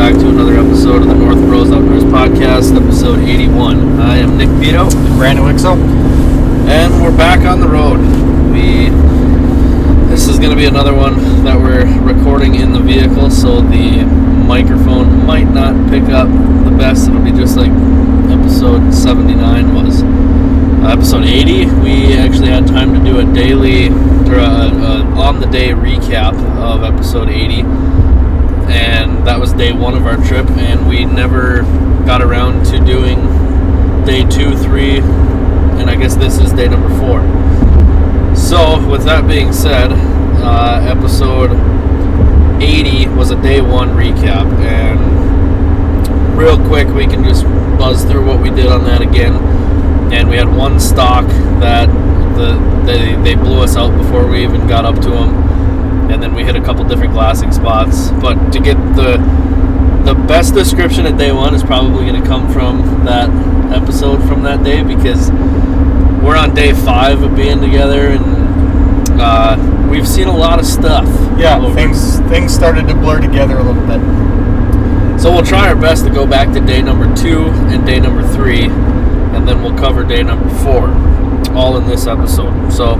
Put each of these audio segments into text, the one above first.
back to another episode of the North Bros Outdoors Podcast, episode 81. I am Nick Vito, Brandon Wixel. and we're back on the road. We this is going to be another one that we're recording in the vehicle, so the microphone might not pick up the best. It'll be just like episode 79 was. Uh, episode 80, we actually had time to do a daily or a, a on the day recap of episode 80 and that was day one of our trip and we never got around to doing day two three and i guess this is day number four. So with that being said uh, episode 80 was a day one recap and real quick we can just buzz through what we did on that again. And we had one stalk that the they, they blew us out before we even got up to them and then we hit a couple different glassing spots. But to get the the best description of day one is probably going to come from that episode from that day because we're on day five of being together and uh, we've seen a lot of stuff. Yeah, things things started to blur together a little bit. So we'll try our best to go back to day number two and day number three, and then we'll cover day number four, all in this episode. So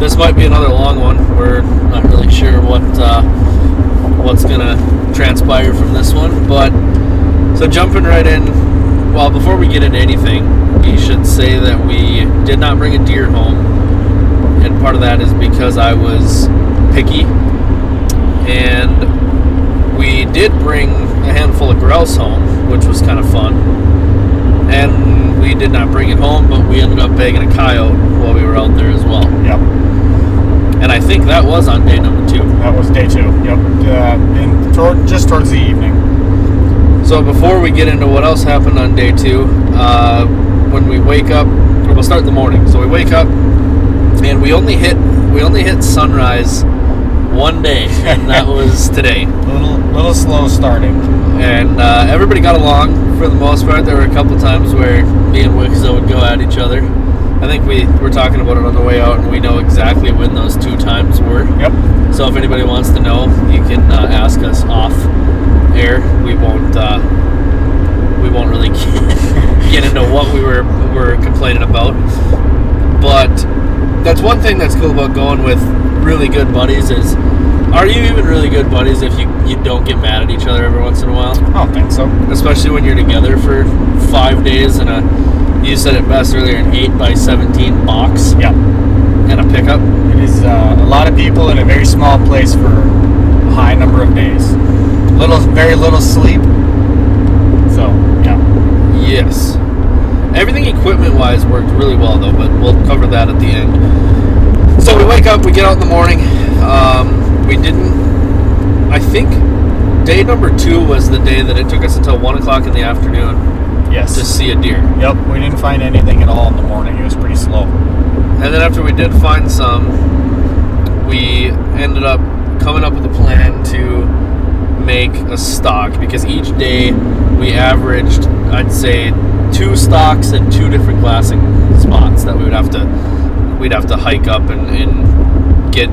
this might be another long one. We're not really sure what uh, what's gonna transpire from this one, but so jumping right in. Well, before we get into anything, we should say that we did not bring a deer home, and part of that is because I was picky, and we did bring a handful of grouse home, which was kind of fun. And we did not bring it home, but we ended up bagging a coyote while we were out there as well. Yep, And I think that was on day number two. that was day two. Yep, uh, in toward, just towards the evening. So before we get into what else happened on day two, uh, when we wake up, or we'll start in the morning. So we wake up, and we only hit we only hit sunrise one day, and that was today. A little little slow starting. and uh, everybody got along for the most part. There were a couple times where me and Wixo would go at each other. I think we were talking about it on the way out, and we know exactly when those two times were. Yep. So if anybody wants to know, you can uh, ask us off air. We won't. Uh, we won't really get into what we were were complaining about. But that's one thing that's cool about going with really good buddies is. Are you even really good buddies if you, you don't get mad at each other every once in a while? I don't think so. especially when you're together for five days in a you said it best earlier an 8 by 17 box Yep. and a pickup It is uh, a lot of people in a very small place for a high number of days. Little, very little sleep. So yeah. yes everything equipment wise worked really well though but we'll cover that at the end so we wake up we get out in the morning um, we didn't i think day number two was the day that it took us until 1 o'clock in the afternoon Yes. to see a deer Yep. We didn't find anything at all in the morning. It was pretty slow. And then after we did find some, we ended up coming up with a plan to make a stalk because each day we averaged, I'd say, two stalks and two different glassing spots that we would have to we'd have to hike up and, and get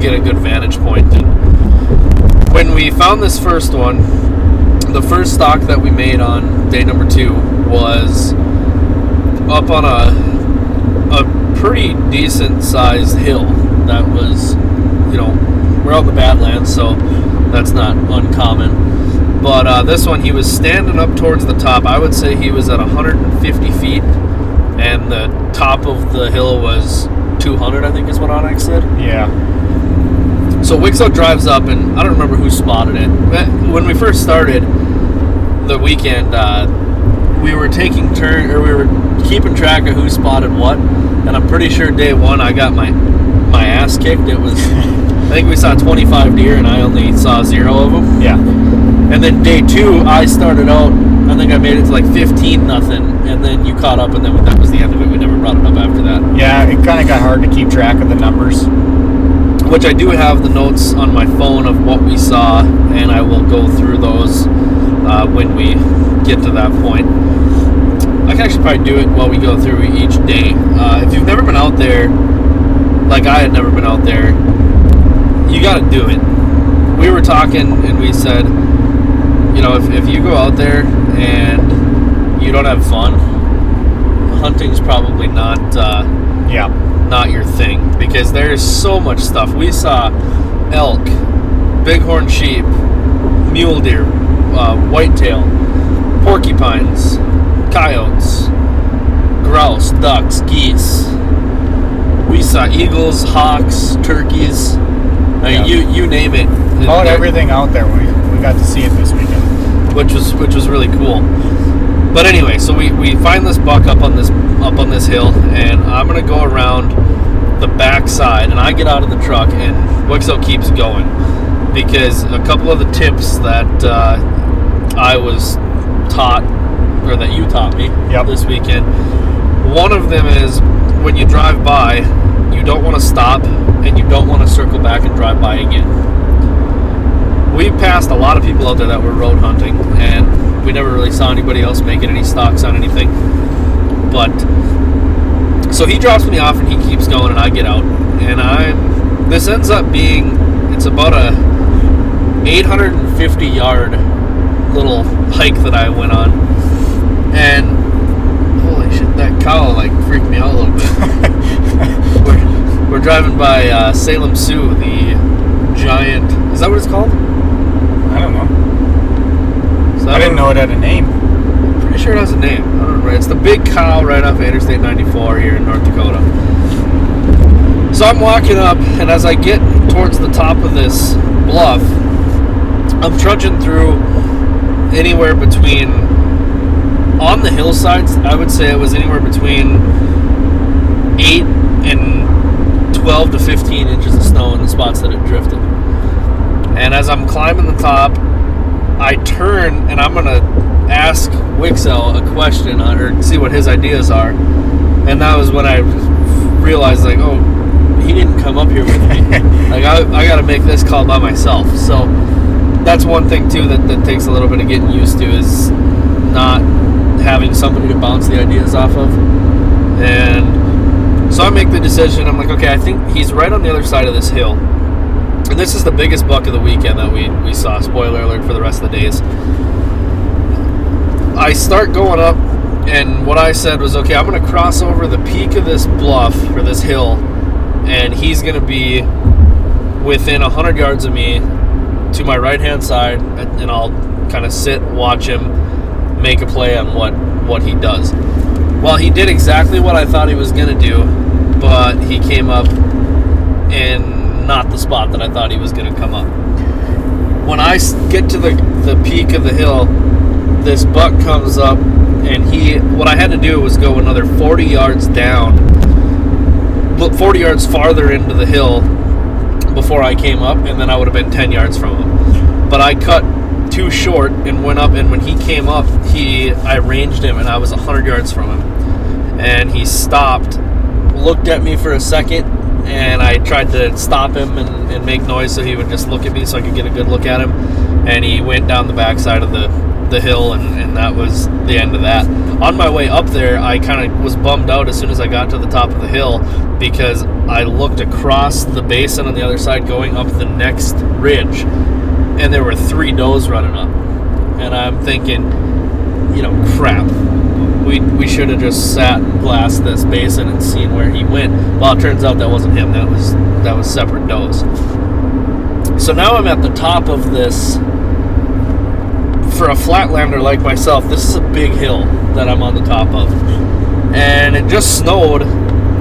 get a good vantage point. And when we found this first one, the first stalk that we made on day number two was up on a a pretty decent sized hill that was you know we're out in the badlands so that's not uncommon. But uh, this one he was standing up towards the top. I would say he was at 150 feet and the top of the hill was 200 i think is what onX said. Yeah. So Wixo drives up, and I don't remember who spotted it. But When we first started the weekend, uh, we were taking turn, or we were keeping track of who spotted what. And I'm pretty sure day one I got my my ass kicked. It was, I think we saw 25 deer, and I only saw zero of them. Yeah. And then day two, I started out. I think I made it to like 15 nothing, and then you caught up, and then that was the end of it. We never brought it up after that. Yeah. It kind of got hard to keep track of the numbers. Which I do have the notes on my phone of what we saw, and I will go through those uh, when we get to that point. I can actually probably do it while we go through each day. Uh, if you've never been out there, like I had never been out there, you got to do it. We were talking, and we said you know, if, if you go out there and you don't have fun, hunting's probably not uh, Yeah. Not your thing because there's so much stuff. We saw elk, bighorn sheep, mule deer, uh, whitetail, porcupines, coyotes, grouse, ducks, geese. We saw eagles, hawks, turkeys. I mean, Yeah. you you name it. About There- everything out there. We, we got to see it this weekend. which was which was really cool. But anyway, so we, we find this buck up on this up on this hill, and I'm gonna go around the back side, and I get out of the truck, and Wixo keeps going because a couple of the tips that uh, I was taught, or that you taught me Yep. this weekend, one of them is when you drive by, you don't want to stop, and you don't want to circle back and drive by again we passed a lot of people out there that were road hunting, and we never really saw anybody else making any stalks on anything. But so he drops me off, and he keeps going, and I get out, and I'm. This ends up being it's about a 850 yard little hike that I went on, and holy shit, that cow like freaked me out a little bit. we're, we're driving by uh, Salem Sue, the giant. Is that what it's called? I don't know. Is that I didn't know it had a name. Pretty sure it has a name. I don't remember. It's the big cow right off Interstate 94 here in North Dakota. So I'm walking up, and as I get towards the top of this bluff, I'm trudging through anywhere between on the hillsides. I would say it was anywhere between eight and 12 to 15 inches of snow in the spots that it drifted. And as I'm climbing the top, I turn and I'm gonna ask Wixel a question on, or see what his ideas are. And that was when I realized, like, oh, he didn't come up here with me. like, I, I got to make this call by myself. So that's one thing too that, that takes a little bit of getting used to is not having somebody to bounce the ideas off of. And so I make the decision. I'm like, okay, I think he's right on the other side of this hill. And this is the biggest buck of the weekend that we, we saw. Spoiler alert for the rest of the days. I start going up, and what I said was, okay, I'm going to cross over the peak of this bluff or this hill, and he's going to be within 100 yards of me to my right hand side, and and I'll kind of sit, watch him, make a play on what, what he does. Well, he did exactly what I thought he was going to do, but he came up in not the spot that I thought he was going to come up. When I get to the, the peak of the hill, this buck comes up, and he, what I had to do was go another 40 yards down, look 40 yards farther into the hill before I came up, and then I would have been 10 yards from him. But I cut too short and went up, and when he came up, he, I ranged him, and I was 100 yards from him. And he stopped, looked at me for a second, and I tried to stop him and, and make noise so he would just look at me so I could get a good look at him. And he went down the backside of the, the hill, and, and that was the end of that. On my way up there, I kind of was bummed out as soon as I got to the top of the hill because I looked across the basin on the other side going up the next ridge, and there were three does running up. And I'm thinking, you know, crap. We, we should have just sat and glassed this basin and seen where he went. Well, it turns out that wasn't him. That was that was separate does. So now I'm at the top of this. For a flatlander like myself, this is a big hill that I'm on the top of, and it just snowed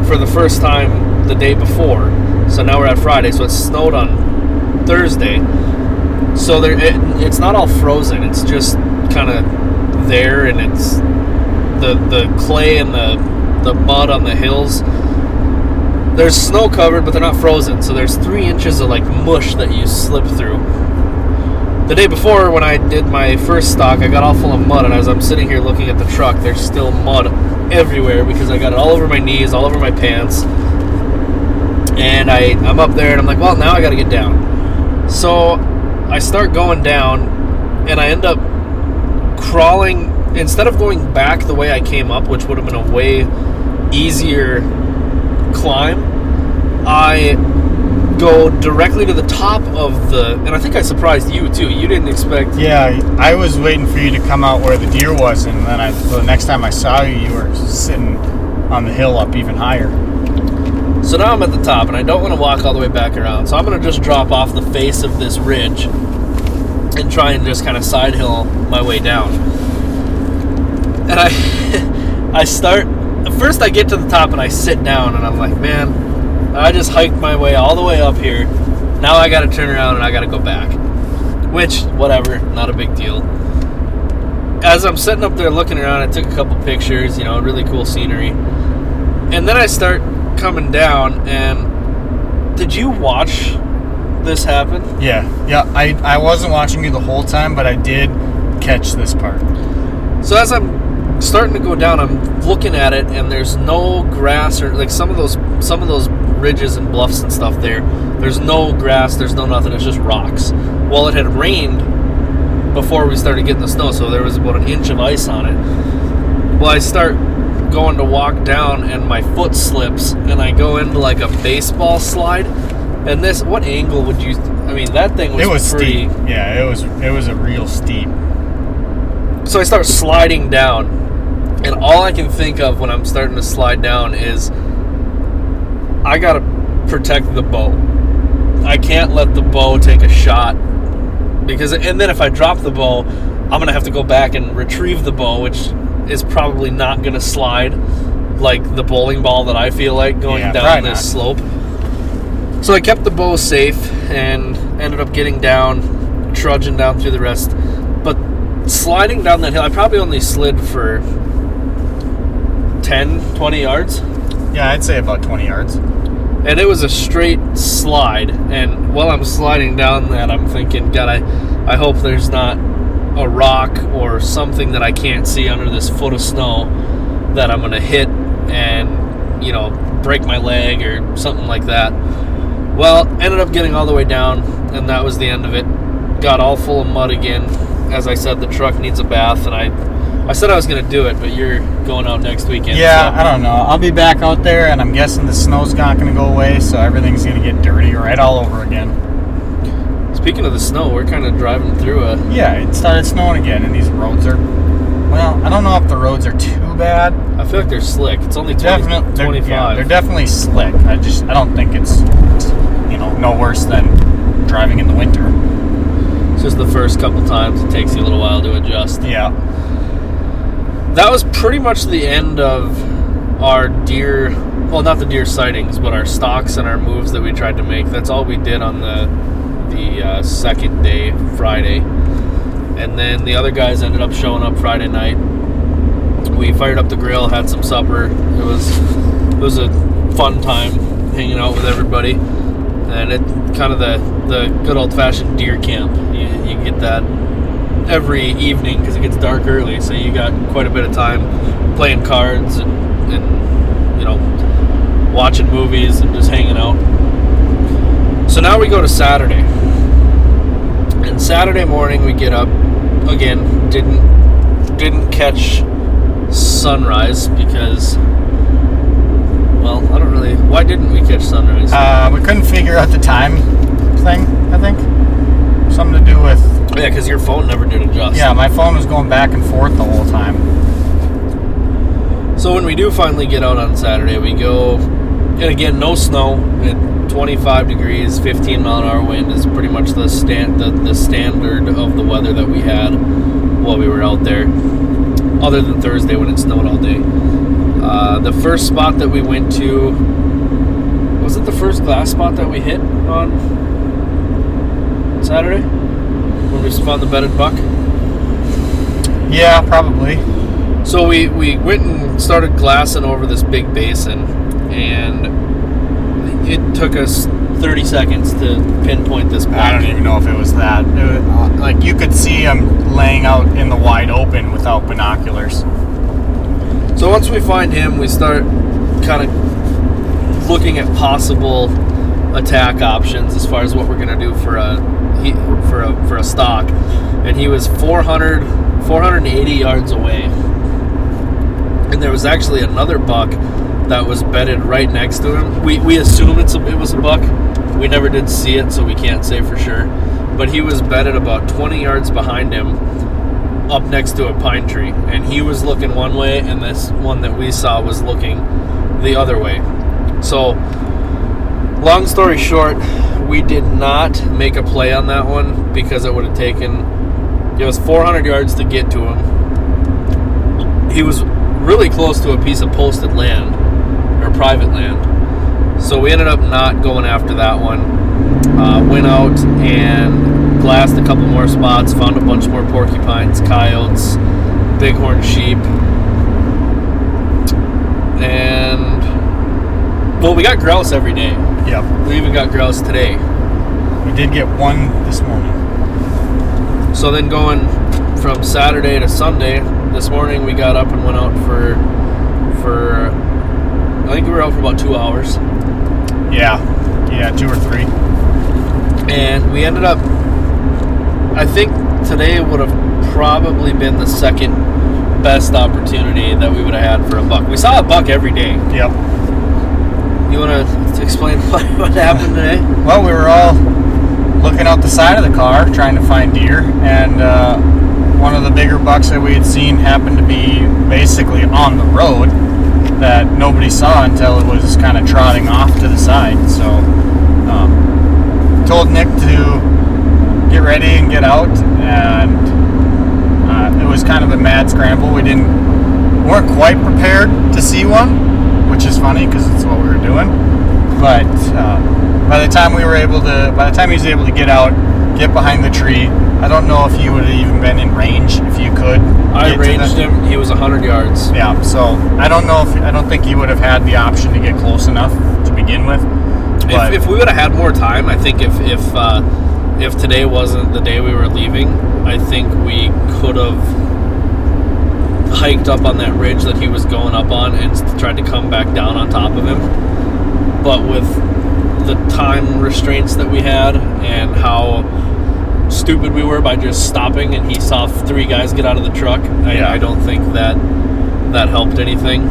for the first time the day before. So now we're at Friday. So it snowed on Thursday. So there, it, it's not all frozen. It's just kind of there, and it's the the clay and the the mud on the hills. There's snow covered, but they're not frozen. So there's three inches of like mush that you slip through. The day before, when I did my first stalk, I got all full of mud, and as I'm sitting here looking at the truck, there's still mud everywhere because I got it all over my knees, all over my pants. And I, I'm up there, and I'm like, well, now I got to get down. So I start going down, and I end up crawling instead of going back the way I came up, which would have been a way easier climb. I go directly to the top of the. And I think I surprised you too. You didn't expect. Yeah, I was waiting for you to come out where the deer was, and then I, the next time I saw you, you were sitting on the hill up even higher. So now I'm at the top, and I don't want to walk all the way back around. So I'm going to just drop off the face of this ridge and try and just kind of side hill my way down. And I, I start. First, I get to the top and I sit down, and I'm like, man, I just hiked my way all the way up here. Now I got to turn around and I got to go back. Which, whatever, not a big deal. As I'm sitting up there looking around, I took a couple pictures, you know, really cool scenery. And then I start coming down, and did you watch this happen? Yeah, yeah. I, I wasn't watching you the whole time, but I did catch this part. So as I'm starting to go down, I'm looking at it, and there's no grass or like some of those some of those ridges and bluffs and stuff there. There's no grass. There's no nothing. It's just rocks. Well, it had rained before we started getting the snow, so there was about an inch of ice on it. Well, I start going to walk down, and my foot slips, and I go into like a baseball slide. And this, what angle would you? I mean, that thing was It was pretty. steep. Yeah, it was it was a real steep. So I start sliding down, and all I can think of when I'm starting to slide down is I gotta protect the bow. I can't let the bow take a shot because, and then if I drop the bow, I'm gonna have to go back and retrieve the bow, which is probably not gonna slide like the bowling ball that I feel like going Yeah, down this not. slope. So I kept the bow safe and ended up getting down, trudging down through the rest. But sliding down that hill, I probably only slid for 10, 20 yards. Yeah, I'd say about 20 yards. And it was a straight slide. And while I'm sliding down that, I'm thinking, God, I, I hope there's not a rock or something that I can't see under this foot of snow that I'm going to hit and, you know, break my leg or something like that. Well, ended up getting all the way down, and that was the end of it. Got all full of mud again. As I said, the truck needs a bath, and I, I said I was going to do it, but you're going out next weekend. Yeah, so- I don't know. I'll be back out there, and I'm guessing the snow's not going to go away, so everything's going to get dirty right all over again. Speaking of the snow, we're kind of driving through a. Yeah, it started snowing again, and these roads are. Well, I don't know if the roads are too bad. I feel like they're slick. It's only 20, Definitely, they're, 25. yeah, they're definitely slick. I just, I don't think it's, you know, no worse than driving in the winter. it's just the first couple times it takes you a little while to adjust. Yeah. That was pretty much the end of our deer. Well, not the deer sightings, but our stalks and our moves that we tried to make. That's all we did on the the uh, second day, Friday. And then the other guys ended up showing up Friday night. We fired up the grill, had some supper. It was it was a fun time hanging out with everybody, and it kind of the the good old fashioned deer camp. You, you get that every evening because it gets dark early, so you got quite a bit of time playing cards and, and you know watching movies and just hanging out. So now we go to Saturday, and Saturday morning we get up again. Didn't didn't catch sunrise because well I don't really. Why didn't we catch sunrise? Uh, we couldn't figure out the time thing, I think. Something to do with. Yeah, because your phone never did adjust. Yeah, my phone was going back and forth the whole time. So when we do finally get out on Saturday, we go, and again, no snow. At 25 degrees, 15 mile an hour wind is pretty much the stand the, the standard of the weather that we had while we were out there. Other than Thursday when it snowed all day. Uh, the first spot that we went to was it the first glass spot that we hit on Saturday when we found the bedded buck. Yeah, probably. So we, we went and started glassing over this big basin, and it took us 30 seconds to pinpoint this I don't even know if it was that. It was, uh, like you could see him laying out in the wide open without binoculars. So once we find him, we start kind of looking at possible attack options as far as what we're going to do for a he, for a for a stalk. And he was 400 480 yards away. And there was actually another buck that was bedded right next to him. We, we assume it's a, it was a buck We never did see it, so we can't say for sure. But he was bedded about 20 yards behind him, up next to a pine tree, and he was looking one way, and this one that we saw was looking the other way. So, long story short, we did not make a play on that one because it would have taken it was 400 yards to get to him. He was really close to a piece of posted land or private land. So we ended up not going after that one. Uh, went out and glassed a couple more spots, found a bunch more porcupines, coyotes, bighorn sheep, and well, we got grouse every day. Yep. We even got grouse today. We did get one this morning. So then going from Saturday to Sunday, this morning we got up and went out for for I think we were out for about two hours, Yeah. Yeah, two or three. and we ended up. I think today would have probably been the second best opportunity that we would have had for a buck. We saw a buck every day. Yep. You want to explain what, what happened today? Well, we were all looking out the side of the car trying to find deer, and uh, one of the bigger bucks that we had seen happened to be basically on the road that nobody saw until it was kind of trotting off to the side. So, um, told Nick to get ready and get out, and uh, it was kind of a mad scramble. We didn't weren't quite prepared to see one, is funny because it's what we were doing. But uh, by the time we were able to, by the time he was able to get out, get behind the tree, I don't know if you would have even been in range if you could. I ranged him. He was 100 yards. Yeah, so I don't know if I don't think he would have had the option to get close enough to begin with. But If, if we would have had more time, I think if if uh, if today wasn't the day we were leaving, I think we could have hiked up on that ridge that he was going up on and tried to come back down on top of him. But with the time restraints that we had and how stupid we were by just stopping and he saw three guys get out of the truck, I. I don't think that that helped anything.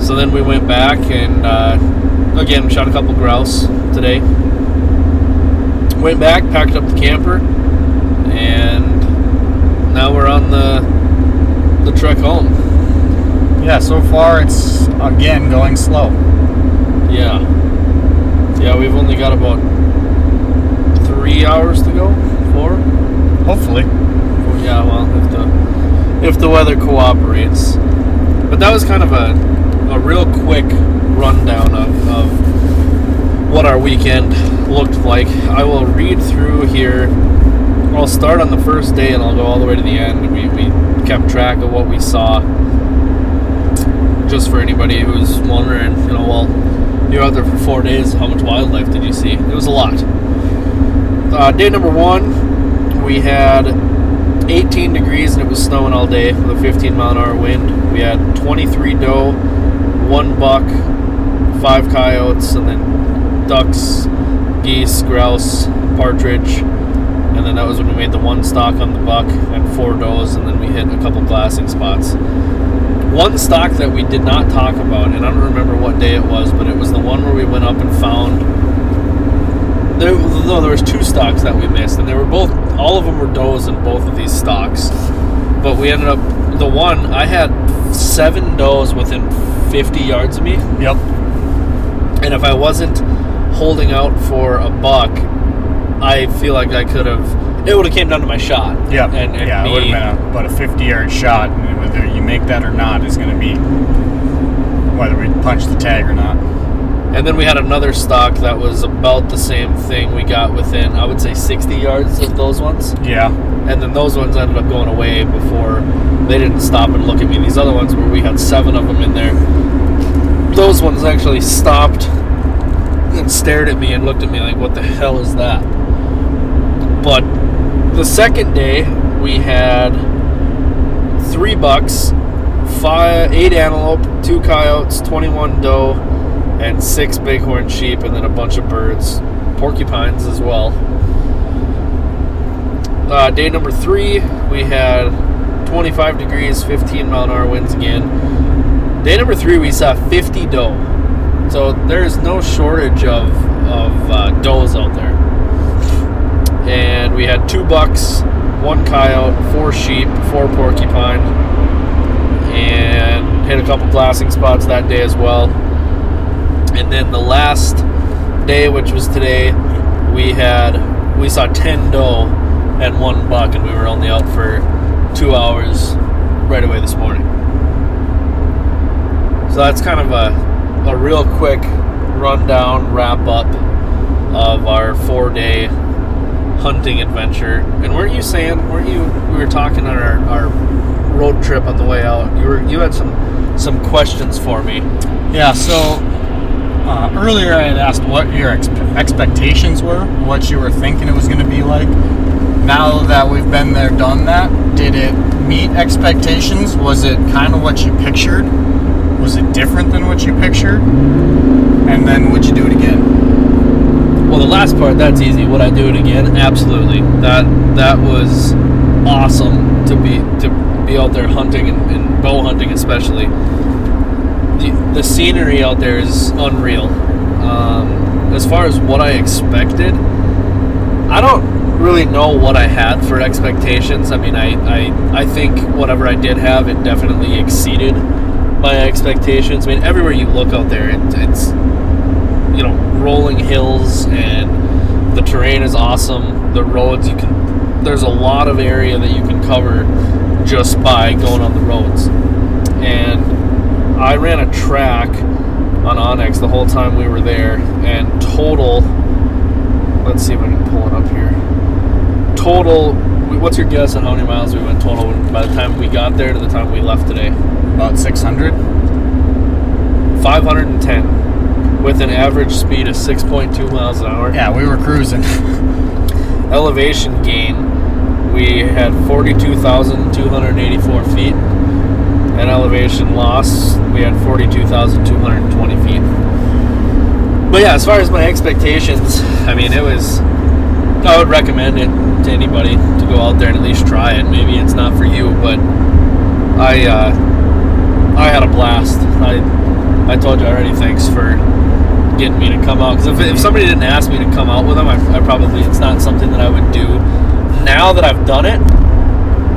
So then we went back and uh, again shot a couple grouse today. Went back, packed up the camper, and now we're on the the trek home. yeah, so far it's again going slow. Yeah, yeah, we've only got about three hours to go. Four. Hopefully, yeah, well, if the if the weather cooperates. But that was kind of a a real quick rundown of, of what our weekend looked like. I will read through here. I'll start on the first day and I'll go all the way to the end. We, we kept track of what we saw. Just for anybody who's wondering, you know, well, you're out there for four days. How much wildlife did you see? It was a lot. Uh, day number one, we had 18 degrees and it was snowing all day with a 15 mile an hour wind. We had 23 doe, one buck, five coyotes, and then ducks, geese, grouse, partridge. And then that was when we made the one stalk on the buck and four does, and then we hit a couple glassing spots. One stalk that we did not talk about, and I don't remember what day it was, but it was the one where we went up and found there, no, there was two stalks that we missed, and they were both. All of them were does in both of these stalks, but we ended up. The one I had seven does within 50 yards of me, yep. and if I wasn't holding out for a buck, I feel like I could have. It would have came down to my shot. Yeah. and, and yeah, me, it would have been a, about a 50 yard shot, and whether you make that or not is going to be whether we punch the tag or not. And then we had another stalk that was about the same thing. We got within, I would say, 60 yards of those ones. Yeah, and then those ones ended up going away before they didn't stop and look at me. These other ones where we had seven of them in there, those ones actually stopped and stared at me and looked at me like, "What the hell is that?" But the second day we had three bucks, five, eight antelope, two coyotes, twenty-one doe, and six bighorn sheep, and then a bunch of birds, porcupines as well. Uh, day number three, we had 25 degrees, 15 mile an hour winds again. Day number three, we saw 50 doe. So there is no shortage of of uh, does out there, and we had two bucks, one coyote, four sheep, four porcupine, and hit a couple glassing spots that day as well. And then the last day, which was today, we had we saw ten doe and one buck, and we were only out for two hours right away this morning. So that's kind of a, a real quick rundown, wrap up of our four day hunting adventure. And weren't you saying, weren't you, we were talking on our, our road trip on the way out, you were, you had some, some questions for me. Yeah, so uh, earlier I had asked what your ex- expectations were, what you were thinking it was going to be like. Now that we've been there, done that, did it meet expectations? Was it kind of what you pictured? Was it different than what you pictured? And then would you do it again? Last part that's easy. Would I do it again? Absolutely. That that was awesome to be to be out there hunting and, and bow hunting, especially. The, the scenery out there is unreal. Um, as far as what I expected, I don't really know what I had for expectations. I mean, I, I, I think whatever I did have, it definitely exceeded my expectations. I mean, everywhere you look out there, it, it's you know rolling hills and the terrain is awesome. The roads you can there's a lot of area that you can cover just by going on the roads. And I ran a track on onX the whole time we were there, and total. Let's see if I can pull it up here. Total. What's your guess on how many miles we went total by the time we got there to the time we left today? About 600? 510 with an average speed of 6.2 miles an hour. Yeah, we were cruising. Elevation gain, we had 42,284 feet. And elevation loss, we had 42,220 feet. But yeah, as far as my expectations, I mean, it was. I would recommend it to anybody to go out there and at least try it. Maybe it's not for you, but I uh, I had a blast. I I told you already. Thanks for getting me to come out. Because if, if somebody didn't ask me to come out with them, I, I probably it's not something that I would do. Now that I've done it,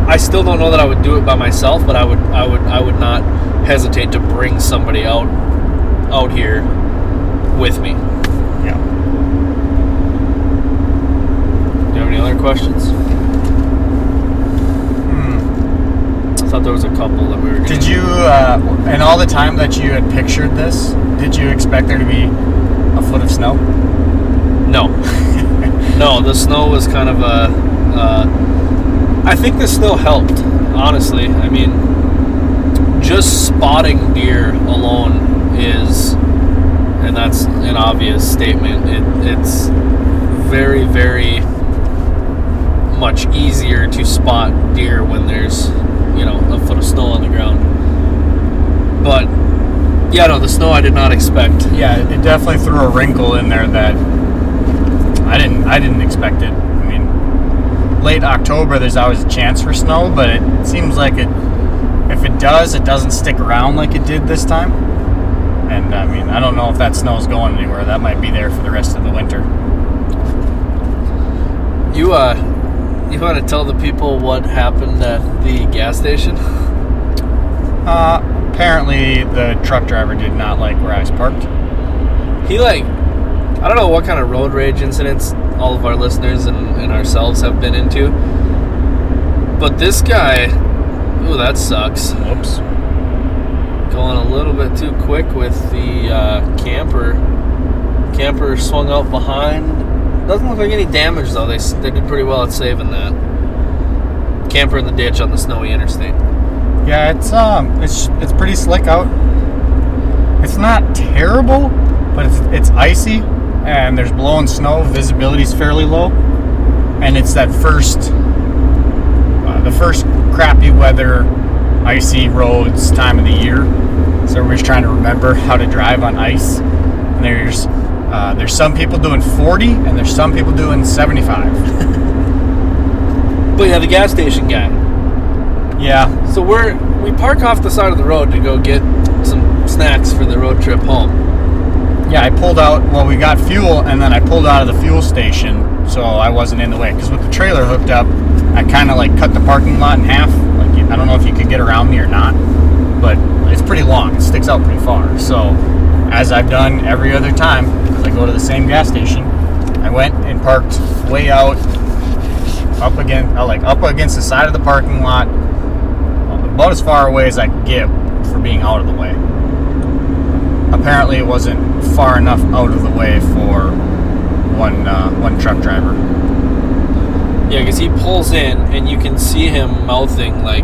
I still don't know that I would do it by myself, but I would I would I would not hesitate to bring somebody out out here with me. Yeah. Do you have any other questions? I thought there was a couple that we were. Did you, uh, in all the time that you had pictured this, did you expect there to be a foot of snow? No, no. The snow was kind of a. Uh, I think the snow helped. Honestly, I mean, just spotting deer alone is, and that's an obvious statement. It, it's very, very much easier to spot deer when there's, you know, a foot of snow on the ground. But yeah, no, the snow I did not expect. Yeah, it definitely threw a wrinkle in there that I didn't I didn't expect it. I mean, late October there's always a chance for snow, but it seems like it if it does, it doesn't stick around like it did this time. And I mean, I don't know if that snow's going anywhere. That might be there for the rest of the winter. You uh, you want to tell the people what happened at the gas station? Uh, apparently the truck driver did not like where I was parked. He like, I don't know what kind of road rage incidents all of our listeners and, and ourselves have been into, but this guy, ooh, that sucks. Whoops. Going a little bit too quick with the uh, camper. Camper swung out behind. Doesn't look like any damage though. They they did pretty well at saving that. Camper in the ditch on the snowy interstate. Yeah, it's um, it's it's pretty slick out. It's not terrible, but it's it's icy, and there's blowing snow. Visibility's fairly low, and it's that first, uh, the first crappy weather, icy roads time of the year. So everybody's trying to remember how to drive on ice. And there's uh, there's some people doing 40, and there's some people doing 75. But yeah, the gas station guy. yeah, So we're we park off the side of the road to go get some snacks for the road trip home. yeah, I pulled out. Well, we got fuel, and then I pulled out of the fuel station, so I wasn't in the way. Because with the trailer hooked up, I kind of like cut the parking lot in half. Like I don't know if you could get around me or not, but it's pretty long. It sticks out pretty far. So, as I've done every other time, because I go to the same gas station, I went and parked way out, up again, uh, like up against the side of the parking lot, about as far away as I could get for being out of the way. Apparently, it wasn't far enough out of the way for one uh, one truck driver. Yeah, because he pulls in and you can see him mouthing like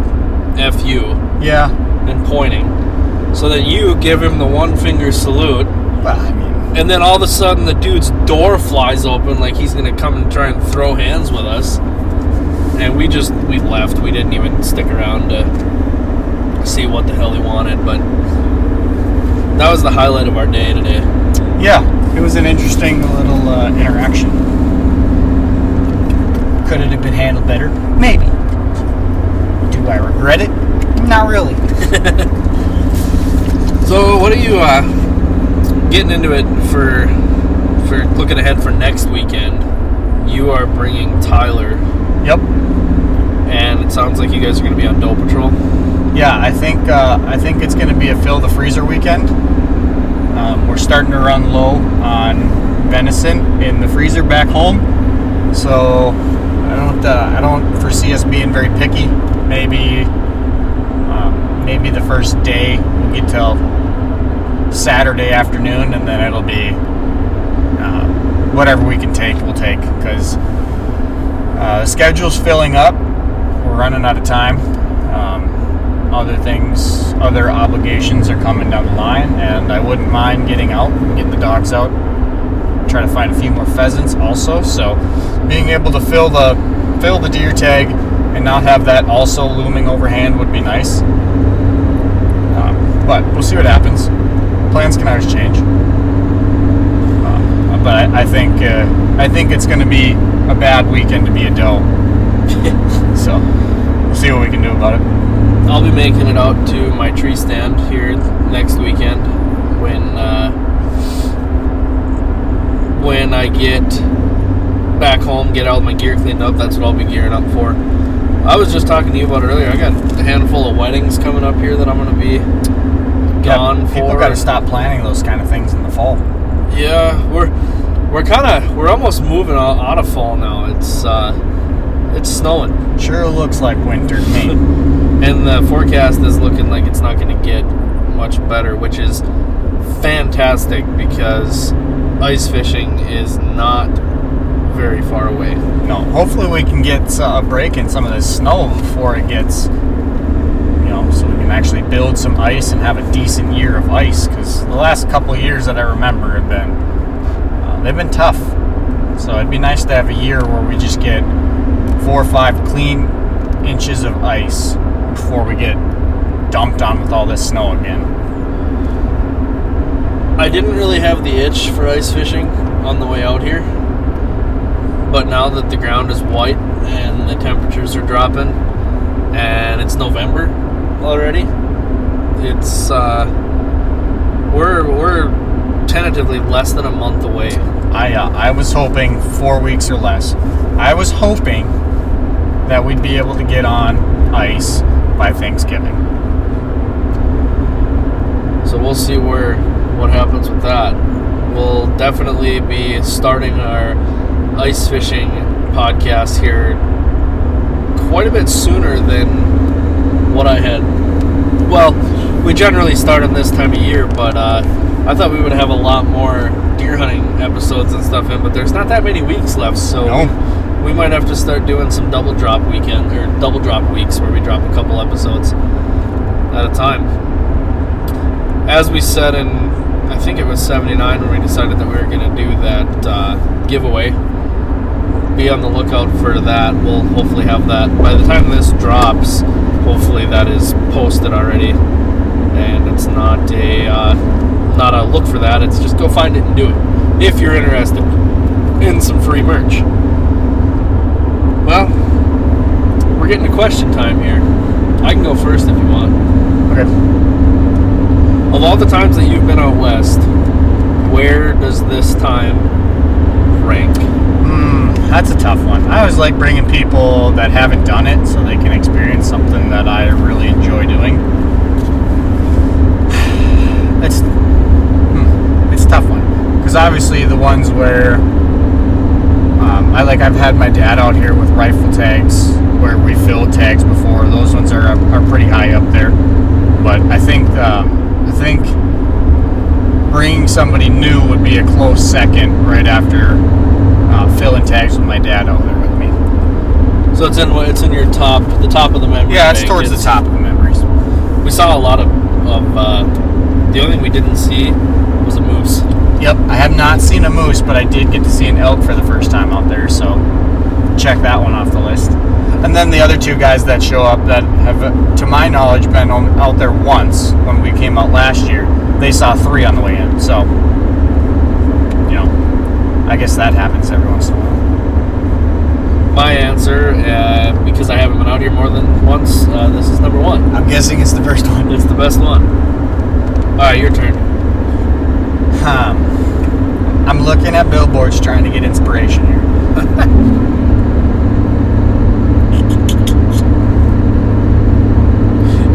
"f you" Yeah, and pointing. So then you give him the one finger salute, but I mean, and then all of a sudden the dude's door flies open like he's gonna come and try and throw hands with us. And we just we left. We didn't even stick around to see what the hell he wanted, but that was the highlight of our day today. yeah, it was an interesting little uh, interaction. Could it have been handled better? Maybe. Do I regret it? Not really. So, what are you uh, getting into it for? For looking ahead for next weekend, you are bringing Tyler, Yep. and it sounds like you guys are going to be on Doe Patrol. Yeah, I think uh, I think it's going to be a fill the freezer weekend. Um, we're starting to run low on venison in the freezer back home, so I don't uh, I don't foresee us being very picky. Maybe um, maybe the first day we'll get till Saturday afternoon, and then it'll be uh, whatever we can take, we'll take because uh, the schedule's filling up. We're running out of time. Um, other things, other obligations are coming down the line, and I wouldn't mind getting out, getting the dogs out, try to find a few more pheasants also. So, being able to fill the fill the deer tag and not have that also looming overhand would be nice. Um, but we'll see what happens. Plans can always change. Uh, but I, I think uh, I think it's going to be a bad weekend to be a doe. so we'll see what we can do about it. I'll be making it out to my tree stand here next weekend when uh, when I get back home, get all my gear cleaned up. That's what I'll be gearing up for. I was just talking to you about it earlier. I got a handful of weddings coming up here that I'm going to be gone Yeah, for. people got to stop planning those kind of things in the fall. Yeah, we're we're kind of we're almost moving out, of fall now. It's uh, it's snowing. Sure looks like winter to me. And the forecast is looking like it's not going to get much better, which is fantastic because ice fishing is not very far away. no, hopefully we can get a break in some of this snow before it gets, actually build some ice and have a decent year of ice. Because the last couple years that I remember have been, uh, they've been tough. So it'd be nice to have a year where we just get four or five clean inches of ice before we get dumped on with all this snow again. I didn't really have the itch for ice fishing on the way out here. But now that the ground is white and the temperatures are dropping and it's November already, it's uh we're we're tentatively less than a month away. I uh, I was hoping four weeks or less. I was hoping that we'd be able to get on ice by Thanksgiving. So we'll see where what happens with that. We'll definitely be starting our ice fishing podcast here quite a bit sooner than what I had. Well, we generally start on this time of year, but uh, I thought we would have a lot more deer hunting episodes and stuff in. But there's not that many weeks left, so No. we might have to start doing some double drop weekend or double drop weeks where we drop a couple episodes at a time as we said in I think it was 79 when we decided that we were going to do that uh, giveaway. Be on the lookout for that. We'll hopefully have that by the time this drops. Hopefully that is posted already, and it's not a uh, not a look for that. It's just go find it and do it if you're interested in some free merch. Well, we're getting to question time here. I can go first if you want. Okay. Of all the times that you've been out west, where does this time rank? That's a tough one. I always like bringing people that haven't done it so they can experience something that I really enjoy doing. It's hmm, it's tough one because obviously the ones where um, I like I've had my dad out here with rifle tags where we filled tags before. Those ones are are pretty high up there. But I think um, I think bringing somebody new would be a close second right after uh, filling tags with my dad out there with me. So it's in it's in your top the top of the memory. Yeah, it's bank. towards the top of the memories. We saw a lot of of uh, the only thing we didn't see was a moose. Yep, I have not seen a moose, but I did get to see an elk for the first time out there, so check that one off the list. And then the other two guys that show up that have, to my knowledge, been out there once when we came out last year, they saw three on the way in. So, I guess that happens every once in a while. My answer, uh, because I haven't been out here more than once, uh, this is number one. I'm guessing it's the first one. It's the best one. All right, your turn. Um, I'm looking at billboards trying to get inspiration here.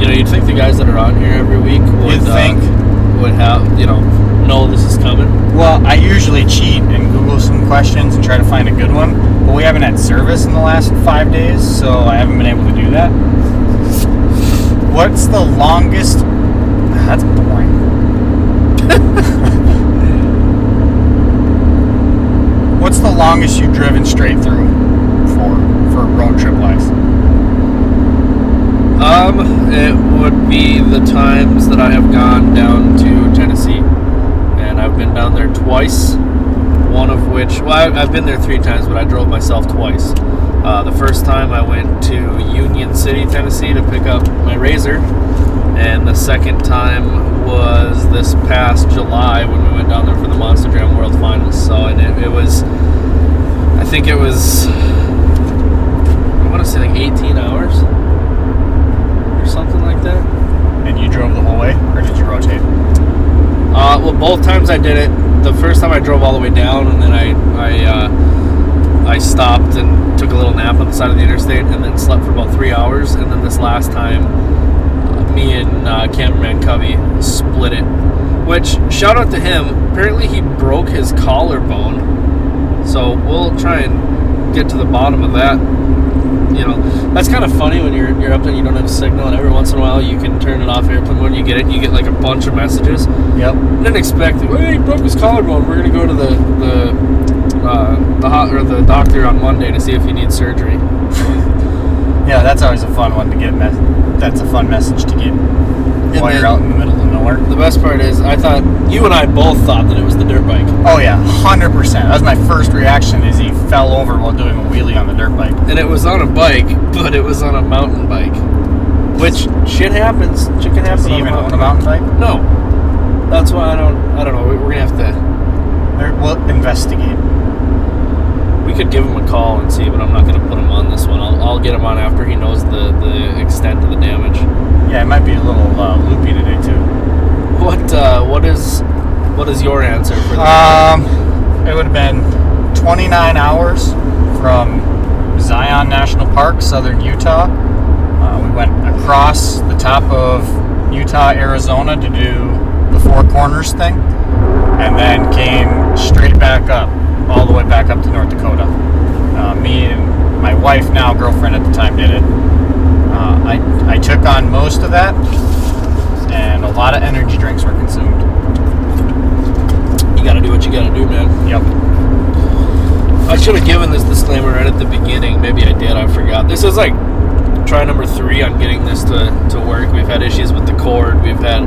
You know, you'd think the guys that are on here every week would You'd think. uh, would have you know know this is coming. Well, I usually cheat and Google some questions and try to find a good one, but we haven't had service in the last five days, so I haven't been able to do that. What's the longest? That's boring. What's the longest you've driven straight through for for road trip wise? Um, it would be the times that I have gone down to Tennessee, I've been down there twice. One of which, well, I- I've been there three times, but I drove myself twice. Uh, the first time I went to Union City, Tennessee, to pick up my razor, and the second time was this past July when we went down there for the Monster Jam World Finals. So, and it, it was, I think it was, I want to say like 18 hours or something like that. And you drove the whole way, or did you rotate? Uh, well, both times I did it. The first time I drove all the way down, and then I I uh, I stopped and took a little nap on the side of the interstate, and then slept for about three hours. And then this last time, uh, me and uh, cameraman Covey split it. Which shout out to him. Apparently, he broke his collarbone. So we'll try and get to the bottom of that. You know, that's kind of funny when you're you're up there and you don't have a signal, and every once in a while you can turn it off airplane mode. You get it, you get like a bunch of messages. Yep. Didn't expect it. Hey, he broke his collarbone. We're gonna go to the the uh, the hot, or the doctor on Monday to see if he needs surgery. Yeah, that's always a fun one to get. Mes- that's a fun message to get while then- you're out in the middle nowhere. The best part is, I thought you and I both thought that it was the dirt bike, Oh yeah, hundred percent. That was my first reaction. Is he fell over while doing a wheelie on the dirt bike? and it was on a bike, but it was on a mountain bike. Which shit happens. Shit can happen. Does he on even mountain a mountain bike? No, that's why I don't. I don't know. We- We're gonna have to. We'll investigate. We could give him a call and see, but I'm not gonna put him on this one. I'll, I'll get him on after he knows the the extent of the damage. Yeah, it might be a little uh, loopy today too. What uh, what is what is your answer for that? Um, it would have been 29 hours from Zion National Park, southern Utah. Uh, we went across the top of Utah, Arizona to do the Four Corners thing, and then came straight back up, all the way back up to North Dakota. Uh, me and my wife, now girlfriend at the time, did it. Uh, I, I took on most of that, and a lot of energy drinks were consumed. you got to do what you got to do, man. Yep. I should have given this disclaimer right at the beginning. Maybe I did. I forgot. This is like try number three on getting this to, to work. We've had issues with the cord. We've had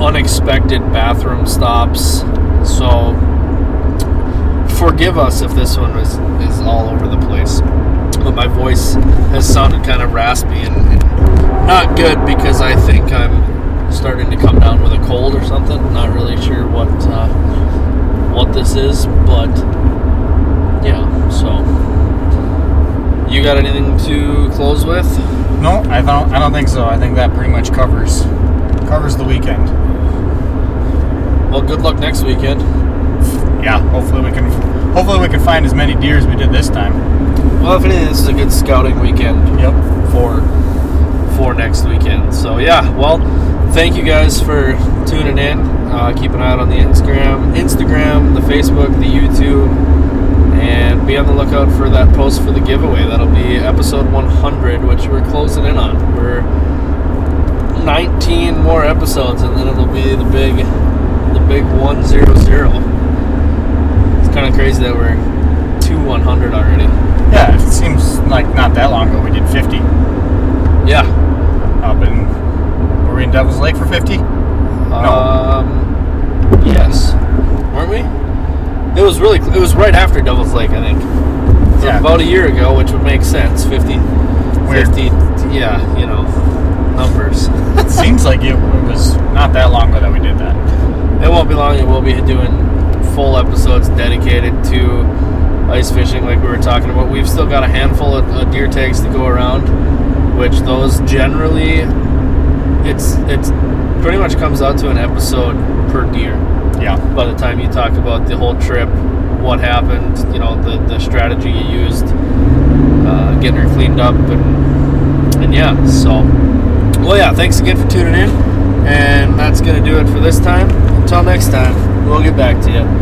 unexpected bathroom stops. So forgive us if this one is, is all over the place. But my voice has sounded kind of raspy and not good because I think I'm starting to come down with a cold or something. Not really sure what uh, what this is, but yeah. So you got anything to close with? No, I don't. I don't think so. I think that pretty much covers covers the weekend. Well, good luck next weekend. Yeah, hopefully we can hopefully we can find as many deer as we did this time. Well, if anything, this is a good scouting weekend Yep. for for next weekend. So yeah, well, thank you guys for tuning in. Uh, keep an eye out on the Instagram, Instagram, the Facebook, the YouTube, and be on the lookout for that post for the giveaway. That'll be episode 100, which we're closing in on. We're 19 more episodes, and then it'll be the big, the big 100. It's kind of crazy that we're to 100 already. Yeah, it seems like not that long ago we did 50 Yeah. up in were we in Devil's Lake for 50? Um, yes, weren't we? It was really. It was right after Devil's Lake, I think. So Yeah. About a year ago, which would make sense. 50, Weird. 50 Yeah, you know, numbers. It seems like it, was not that long ago that we did that. It won't be long. and We'll be doing full episodes dedicated to ice fishing, like we were talking about. We've still got a handful of, of deer tags to go around, which those generally, it's it's pretty much comes out to an episode per deer. Yeah. by the time you talk about the whole trip, what happened, you know, the, the strategy you used, uh, getting her cleaned up, and and yeah, so well, yeah. Thanks again for tuning in, and that's gonna do it for this time. Until next time, we'll get back to you.